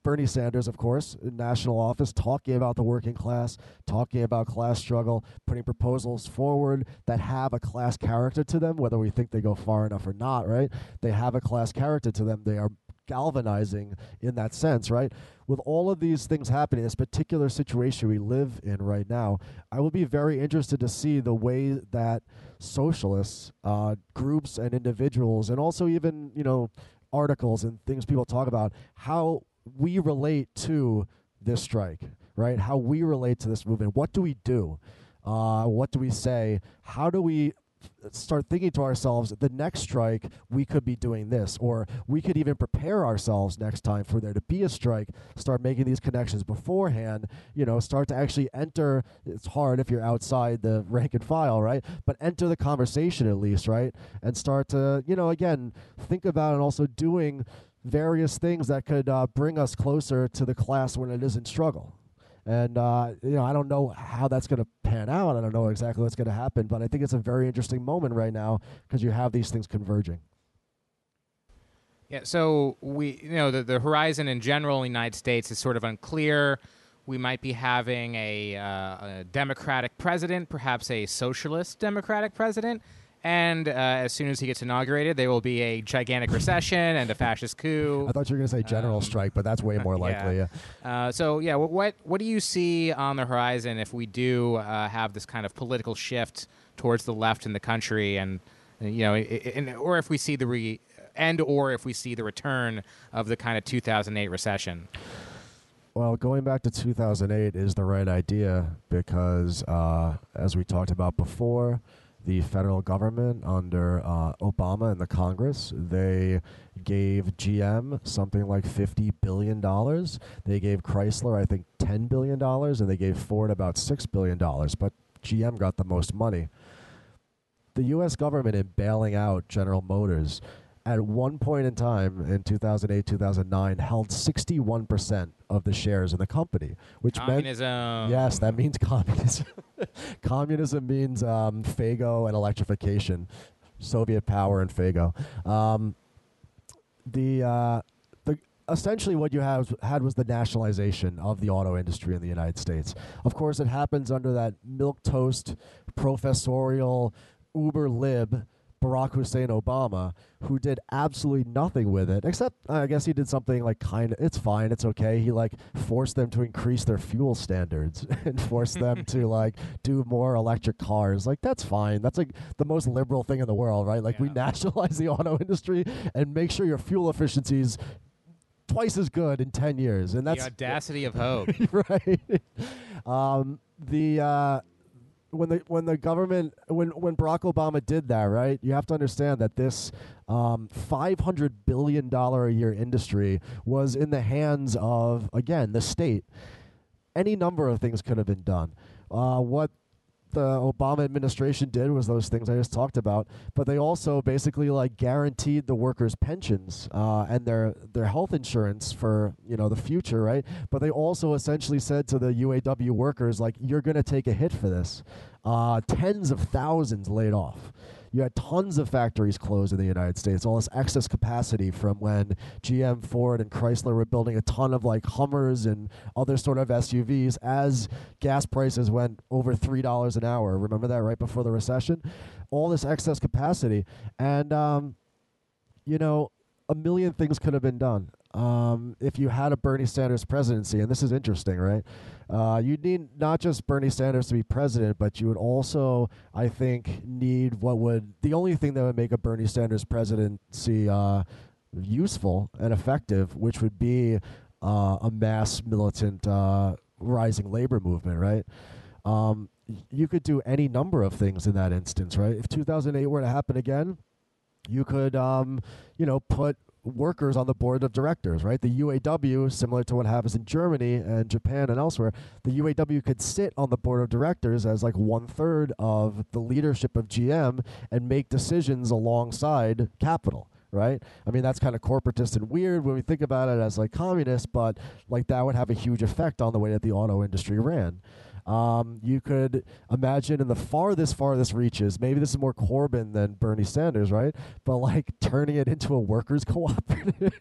Bernie Sanders, of course, in national office, talking about the working class, talking about class struggle, putting proposals forward that have a class character to them, whether we think they go far enough or not, right? They have a class character to them. They are galvanizing in that sense, right? With all of these things happening, this particular situation we live in right now, I will be very interested to see the way that socialists, uh, groups, and individuals, and also even, you know, articles and things people talk about, how we relate to this strike, right? How we relate to this movement. What do we do? Uh, what do we say? How do we start thinking to ourselves the next strike we could be doing this or we could even prepare ourselves next time for there to be a strike start making these connections beforehand you know start to actually enter it's hard if you're outside the rank and file right but enter the conversation at least right and start to you know again think about and also doing various things that could uh, bring us closer to the class when it is in struggle. And uh, you know, I don't know how that's going to pan out. I don't know exactly what's going to happen, but I think it's a very interesting moment right now because you have these things converging. Yeah, so we, you know, the, the horizon in general in the United States is sort of unclear. We might be having a, uh, a Democratic president, perhaps a socialist Democratic president. And uh, as soon as he gets inaugurated, there will be a gigantic recession and a fascist coup. I thought you were going to say general Um, strike, but that's way more likely. Yeah. Uh, so yeah, what, what do you see on the horizon if we do uh, have this kind of political shift towards the left in the country, and you know, i- i- and, or if we see the re and or if we see the return of the kind of 2008 recession? Well, going back to 2008 is the right idea because, uh, as we talked about before, the federal government under uh, Obama and the Congress, they gave GM something like $50 billion. They gave Chrysler, I think, $10 billion, and they gave Ford about $6 billion. But GM got the most money. The U.S. government, in bailing out General Motors, at one point in time in 2008 2009 held 61% of the shares in the company which meant Communism. yes that means communism communism means um, Faygo and electrification soviet power and Faygo um, the uh, the essentially what you have had was the nationalization of the auto industry in the United States. Of course, it happens under that milquetoast professorial uber lib Barack Hussein Obama, who did absolutely nothing with it, except I guess he did something like kind of. It's fine, it's okay. He like forced them to increase their fuel standards and forced them to like do more electric cars. Like that's fine. That's like the most liberal thing in the world, right? Like we nationalize the auto industry and make sure your fuel efficiency's twice as good in 10 years. And that's The audacity of hope. right. Um, the uh, when the when the government when when Barack Obama did that, right? You have to understand that this um, five hundred billion dollar a year industry was in the hands of again the state. Any number of things could have been done. Uh, what the Obama administration did was those things I just talked about, but they also basically like guaranteed the workers' pensions uh, and their their health insurance for you know the future, right? But they also essentially said to the UAW workers like, you're going to take a hit for this. Uh, tens of thousands laid off. You had tons of factories closed in the United States, all this excess capacity from when GM, Ford, and Chrysler were building a ton of like Hummers and other sort of SUVs as gas prices went over $3 an hour. Remember that right before the recession? All this excess capacity. And, um, you know, a million things could have been done um, if you had a Bernie Sanders presidency, and this is interesting, right? Uh, you need not just Bernie Sanders to be president, but you would also, I think, need what would the only thing that would make a Bernie Sanders presidency uh, useful and effective, which would be uh, a mass militant uh, rising labor movement, right? Um, you could do any number of things in that instance, right? If 2008 were to happen again, you could, um, you know, put workers on the board of directors, right? The UAW, similar to what happens in Germany and Japan and elsewhere, the UAW could sit on the board of directors as like one third of the leadership of GM and make decisions alongside capital. Right? I mean, that's kind of corporatist and weird when we think about it as like communist, but like that would have a huge effect on the way that the auto industry ran. Um, you could imagine in the farthest, farthest reaches, maybe this is more Corbyn than Bernie Sanders, right? But like turning it into a workers' cooperative?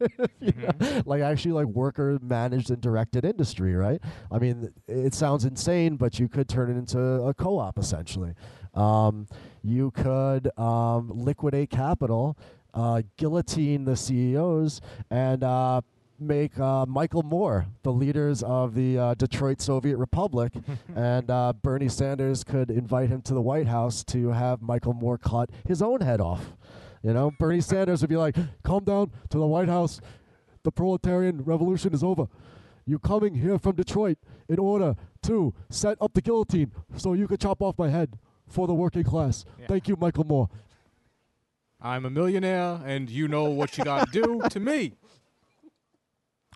Mhm. like actually like worker managed and directed industry, right? I mean, it sounds insane, but you could turn it into a co op essentially. Um, you could um, liquidate capital, uh, guillotine the CEOs, and uh, make uh, Michael Moore the leaders of the uh, Detroit Soviet Republic, and uh, Bernie Sanders could invite him to the White House to have Michael Moore cut his own head off. You know, Bernie Sanders would be like, "Come down to the White House. The proletarian revolution is over. You coming here from Detroit in order to set up the guillotine so you could chop off my head for the working class. Yeah. Thank you, Michael Moore." I'm a millionaire, and you know what you got to do to me.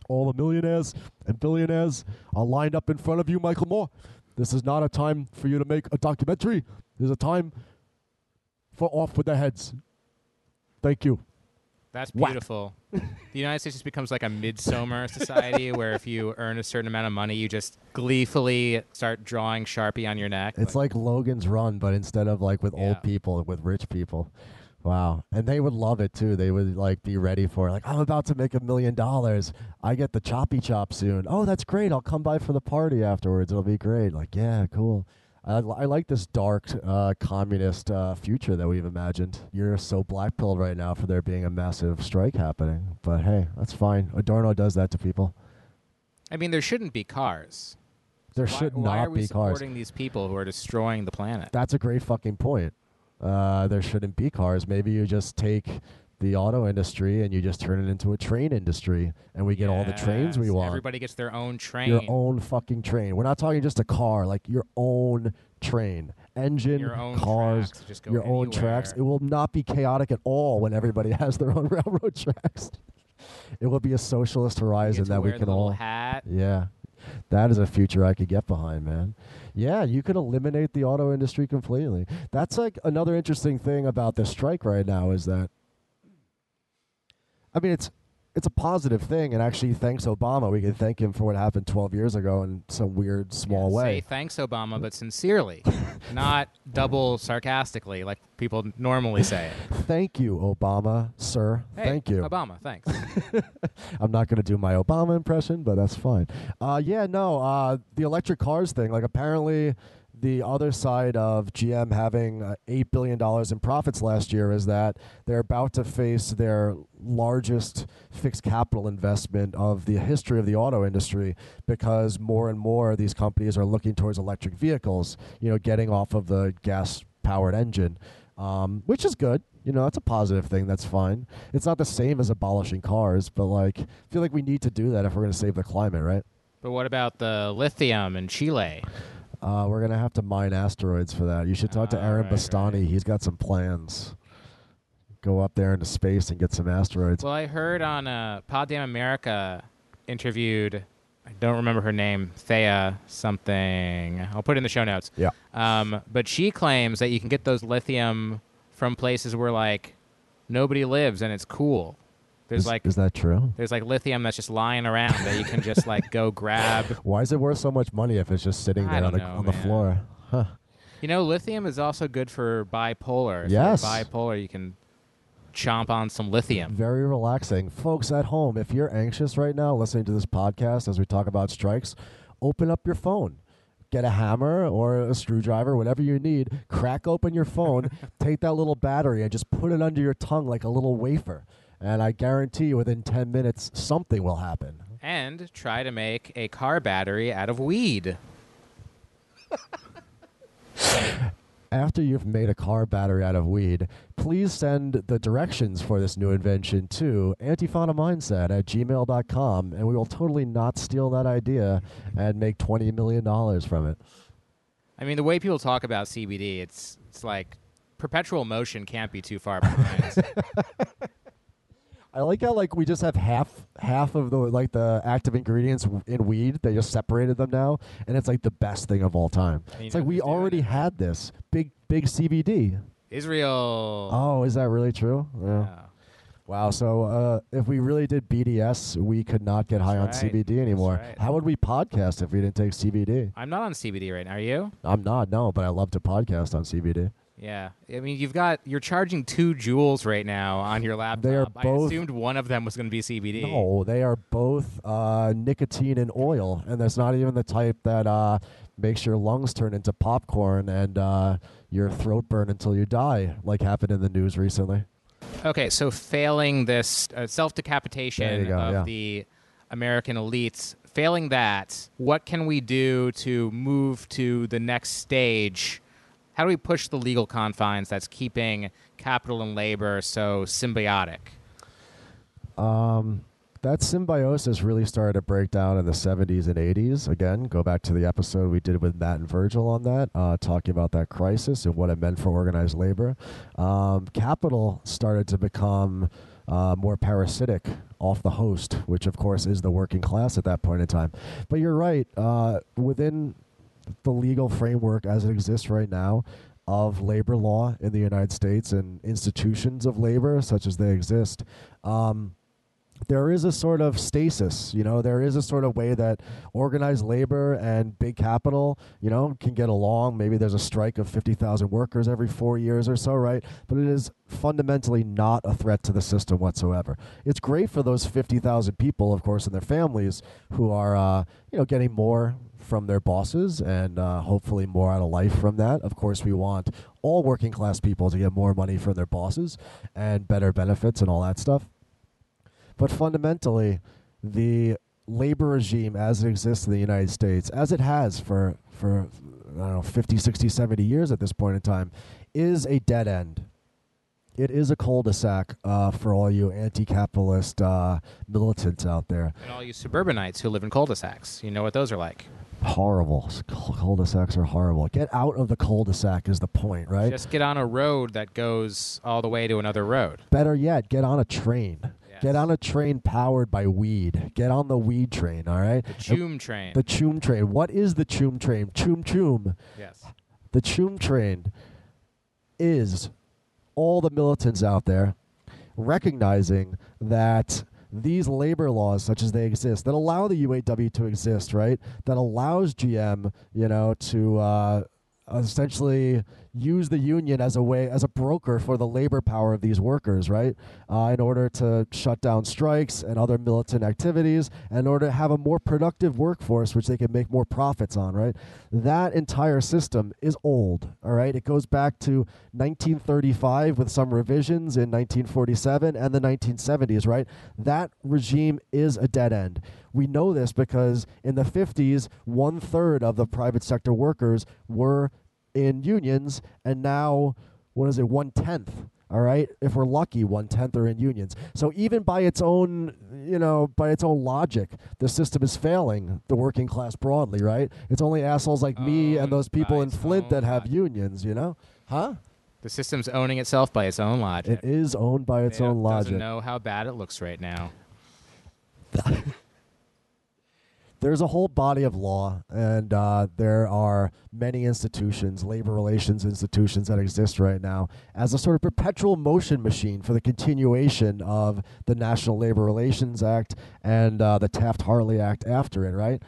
All the millionaires and billionaires are lined up in front of you, Michael Moore. This is not a time for you to make a documentary. There's a time for off with their heads. Thank you. That's beautiful. the United States just becomes like a midsummer society where if you earn a certain amount of money, you just gleefully start drawing Sharpie on your neck. It's like Logan's Run, but instead of like with Yeah. old people, with rich people. Wow. And they would love it too. They would like be ready for it. Like, I'm about to make a million dollars. I get the choppy chop soon. Oh, that's great. I'll come by for the party afterwards. It'll be great. Like, yeah, cool. I, I like this dark uh, communist uh, future that we've imagined. You're so blackpilled right now for there being a massive strike happening. But hey, that's fine. Adorno does that to people. I mean, there shouldn't be cars. There why, should why not are we be cars. supporting these people who are destroying the planet? That's a great fucking point. Uh, there shouldn't be cars. Maybe you just take the auto industry and you just turn it into a train industry, and we get all the trains we want. Everybody gets their own train. Your own fucking train. We're not talking just a car, like your own train, engine, Your own cars, tracks, just go your own tracks. It will not be chaotic at all when everybody has their own railroad tracks. It will be a socialist horizon that we can all. hat. Yeah. That is a future I could get behind, man. Yeah, you could eliminate the auto industry completely. That's like another interesting thing about this strike right now is that I mean it's it's a positive thing and actually thanks Obama. We can thank him for what happened 12 years ago in some weird small Yeah, way. Say thanks, Obama, but sincerely, not double sarcastically like people normally say it. Thank you, Obama, sir. Hey, Thank you. Obama. Thanks. I'm not going to do my Obama impression, but that's fine. Uh, yeah, no, uh, the electric cars thing, like apparently the other side of GM having uh, $8 billion in profits last year is that they're about to face their largest fixed capital investment of the history of the auto industry because more and more these companies are looking towards electric vehicles, you know, getting off of the gas powered engine, um, which is good. You know, that's a positive thing. That's fine. It's not the same as abolishing cars, but like, I feel like we need to do that if we're going to save the climate, right? but what about the lithium in Chile? Uh, we're going to have to mine asteroids for that. You should talk to Ah, Aaron right, Bastani. right. He's got some plans. Go up there into space and get some asteroids. Well, I heard on uh, Pod Damn America interviewed I don't remember her name, Thea something. I'll put it in the show notes. Yeah. Um, but she claims that you can get those lithium from places where like nobody lives and it's cool. There's Is, like is that true? there's like lithium that's just lying around that you can just like go grab. Why is it worth so much money if it's just sitting I there on know, on the floor? Huh. You know, lithium is also good for bipolar. If Yes. bipolar, you can chomp on some lithium. Very relaxing. Folks at home, if you're anxious right now listening to this podcast as we talk about strikes, open up your phone. Get a hammer or a screwdriver, whatever you need. Crack open your phone, take that little battery, and just put it under your tongue like a little wafer. And I guarantee you, within 10 minutes, something will happen. And try to make a car battery out of weed. After you've made a car battery out of weed, please send the directions for this new invention to antiphonamindset at gmail.com, and we will totally not steal that idea and make $20 million from it. I mean, the way people talk about CBD, it's it's like perpetual motion can't be too far behind. I like how like we just have half half of the like the active ingredients in weed. They just separated them now, and it's like the best thing of all time. It's like we already had this big big CBD. Israel. Oh, is that really true? Yeah. Yeah. Wow. So uh, if we really did BDS, we could not get high That's on right. CBD anymore. right. How would we podcast if we didn't take CBD? I'm not on CBD right now. Are you? I'm not, no, but I love to podcast on CBD. Yeah. I mean, you've got you're charging two Juuls right now on your laptop. They are both. I assumed one of them was going to be CBD. No, they are both uh, nicotine and oil, and that's not even the type that uh, makes your lungs turn into popcorn and uh, your throat burn until you die, like happened in the news recently. Okay, so failing this uh, self-decapitation of yeah. the American elites, failing that, what can we do to move to the next stage? How do we push the legal confines that's keeping capital and labor so symbiotic? Um, that symbiosis really started to break down in the 70s and 80s. Again, go back to the episode we did with Matt and Virgil on that, uh, talking about that crisis and what it meant for organized labor. Um, capital started to become uh, more parasitic off the host, which of course is the working class at that point in time. But you're right. Uh, within the legal framework as it exists right now of labor law in the United States and institutions of labor such as they exist, um, there is a sort of stasis, you know, there is a sort of way that organized labor and big capital, you know, can get along. Maybe there's a strike of 50,000 workers every four years or so, right? But it is fundamentally not a threat to the system whatsoever. It's great for those 50,000 people, of course, and their families who are, uh, you know, getting more from their bosses and uh, hopefully more out of life from that. Of course, we want all working class people to get more money from their bosses and better benefits and all that stuff. But fundamentally, the labor regime as it exists in the United States, as it has for, for I don't know, 50, 60, 70 years at this point in time, is a dead end. It is a cul-de-sac uh, for all you anti-capitalist uh, militants out there. And all you suburbanites who live in cul-de-sacs, you know what those are like. Horrible. Cul- Cul-de-sacs are horrible. Get out of the cul-de-sac is the point, right? Just get on a road that goes all the way to another road. Better yet, get on a train. Yes. Get on a train powered by weed. Get on the weed train, all right? The Choom train. The Choom train. What is the Choom train? Choom Choom. yes. The Choom train is all the militants out there recognizing that these labor laws, such as they exist, that allow the UAW to exist, right? That allows GM, you know, to uh, essentially use the union as a way, as a broker for the labor power of these workers, right? Uh, in order to shut down strikes and other militant activities, and in order to have a more productive workforce, which they can make more profits on, right? That entire system is old, all right? It goes back to 1935 with some revisions in 1947 and the 1970s, right? That regime is a dead end. We know this because in the 50s, one third of the private sector workers were in unions, and now, what is it, one tenth? All right, if we're lucky, one tenth are in unions. So even by its own, you know, by its own logic, the system is failing the working class broadly. Right? It's only assholes like me oh, and those people in Flint that have unions. You know? Huh? The system's owning itself by its own logic. It is owned by its It own logic. doesn't know how bad it looks right now. there's a whole body of law, and uh, there are many institutions, labor relations institutions that exist right now as a sort of perpetual motion machine for the continuation of the National Labor Relations Act and uh, the Taft Hartley Act after it, right?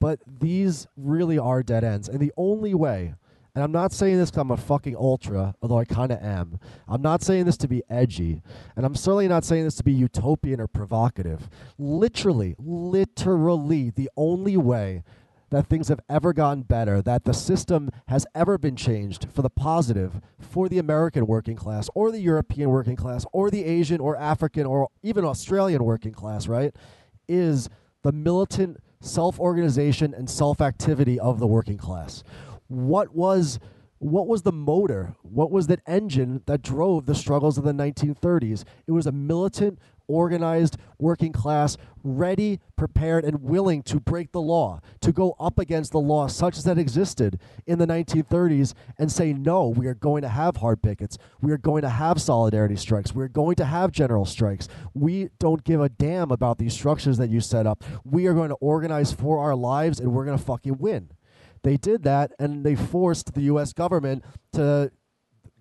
But these really are dead ends. And the only way and I'm not saying this because I'm a fucking ultra, although I kind of am. I'm not saying this to be edgy. And I'm certainly not saying this to be utopian or provocative. Literally, literally, the only way that things have ever gotten better, that the system has ever been changed for the positive for the American working class or the European working class or the Asian or African or even Australian working class, right, is the militant self organization and self activity of the working class what was what was the motor? What was that engine that drove the struggles of the 1930s? It was a militant, organized working class, ready, prepared, and willing to break the law, to go up against the law such as that existed in the 1930s and say, no, we are going to have hard pickets. We are going to have solidarity strikes. We are going to have general strikes. We don't give a damn about these structures that you set up. We are going to organize for our lives and we're going to fucking win. They did that and they forced the US government to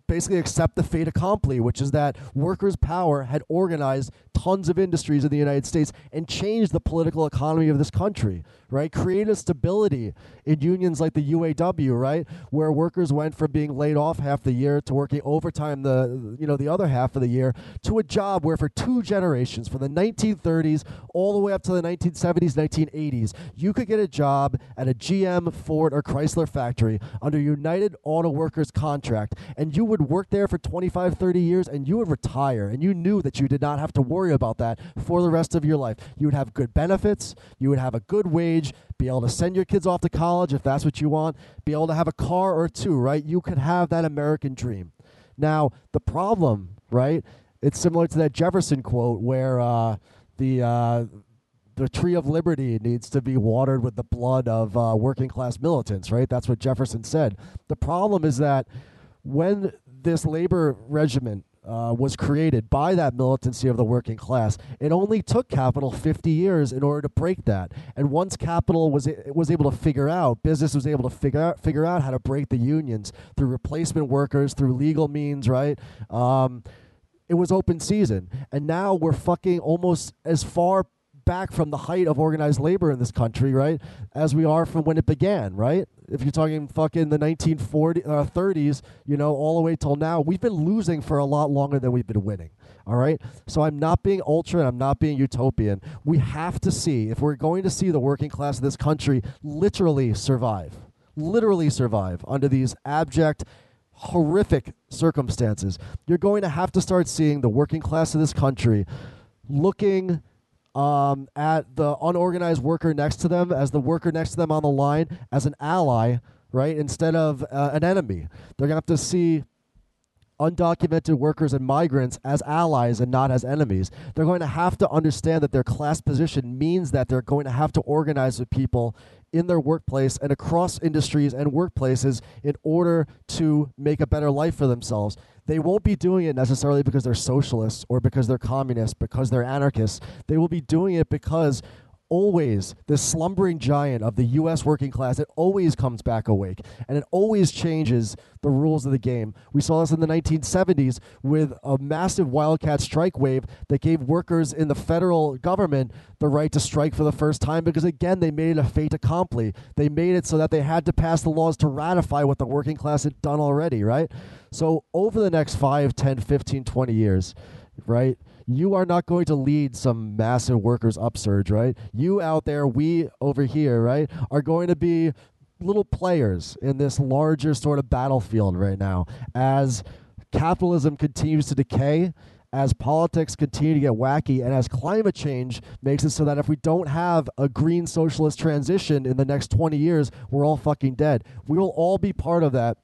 basically accept the fait accompli, which is that workers' power had organized tons of industries in the United States and changed the political economy of this country, right? Created stability in unions like the UAW, right? Where workers went from being laid off half the year to working overtime the you know the other half of the year to a job where for two generations, from the 1930s all the way up to the 1970s, 1980s, you could get a job at a GM, Ford, or Chrysler factory under United Auto Workers contract, and you would work there for 25, 30 years, and you would retire, and you knew that you did not have to worry about that for the rest of your life. You would have good benefits, you would have a good wage, be able to send your kids off to college if that's what you want, be able to have a car or two, right? You could have that American dream. Now, the problem, right? It's similar to that Jefferson quote where uh, the uh, the tree of liberty needs to be watered with the blood of uh, working class militants, right? That's what Jefferson said. The problem is that when this labor regiment uh, was created by that militancy of the working class. It only took capital 50 years in order to break that. And once capital was was able to figure out, business was able to figure out figure out how to break the unions through replacement workers, through legal means, right? Um, it was open season, and now we're fucking almost as far back from the height of organized labor in this country, right? As we are from when it began, right? If you're talking fucking the 1940s, uh, 30s, you know, all the way till now, we've been losing for a lot longer than we've been winning. All right. So I'm not being ultra and I'm not being utopian. We have to see, if we're going to see the working class of this country literally survive, literally survive under these abject, horrific circumstances, you're going to have to start seeing the working class of this country looking um, at the unorganized worker next to them as the worker next to them on the line as an ally, right? Instead of uh, an enemy. They're going to have to see undocumented workers and migrants as allies and not as enemies. They're going to have to understand that their class position means that they're going to have to organize with people in their workplace and across industries and workplaces in order to make a better life for themselves they won't be doing it necessarily because they're socialists or because they're communists, because they're anarchists. They will be doing it because always the slumbering giant of the US working class it always comes back awake and it always changes the rules of the game. We saw this in the 1970s with a massive wildcat strike wave that gave workers in the federal government the right to strike for the first time because again they made it a fait accompli. They made it so that they had to pass the laws to ratify what the working class had done already, right? So over the next 5, 10, 15, 20 years, right? You are not going to lead some massive workers upsurge, right? You out there, we over here, right, are going to be little players in this larger sort of battlefield right now as capitalism continues to decay as politics continue to get wacky and as climate change makes it so that if we don't have a green socialist transition in the next 20 years, we're all fucking dead. We will all be part of that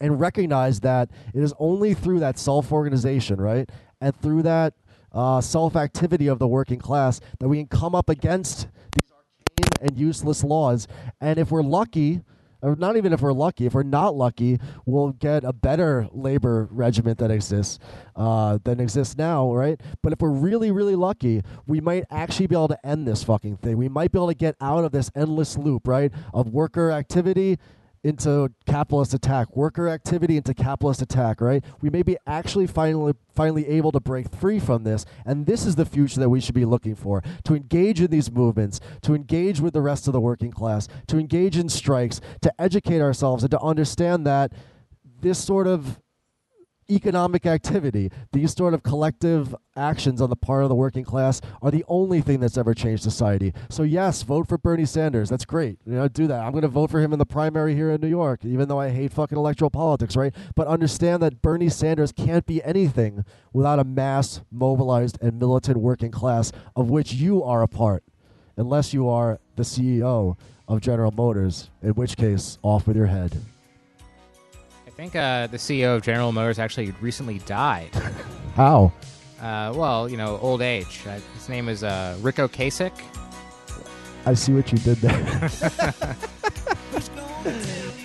and recognize that it is only through that self organization, right? And through that uh, self activity of the working class that we can come up against these arcane and useless laws. And if we're lucky, or not even if we're lucky. If we're not lucky, we'll get a better labor regiment that exists uh, than exists now, right? But if we're really, really lucky, we might actually be able to end this fucking thing. We might be able to get out of this endless loop, right, of worker activity into capitalist attack, worker activity into capitalist attack, right? We may be actually finally finally able to break free from this, and this is the future that we should be looking for. To engage in these movements, to engage with the rest of the working class, to engage in strikes, to educate ourselves and to understand that this sort of economic activity, these sort of collective actions on the part of the working class are the only thing that's ever changed society. So yes, vote for Bernie Sanders. That's great. You know, do that. I'm going to vote for him in the primary here in New York, even though I hate fucking electoral politics, right? But understand that Bernie Sanders can't be anything without a mass, mobilized, and militant working class of which you are a part, unless you are the CEO of General Motors, in which case, off with your head. I think uh, the CEO of General Motors actually recently died. How? Uh, well, you know, old age. Uh, his name is uh, Ric Ocasek. I see what you did there.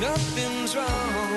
nothing's wrong.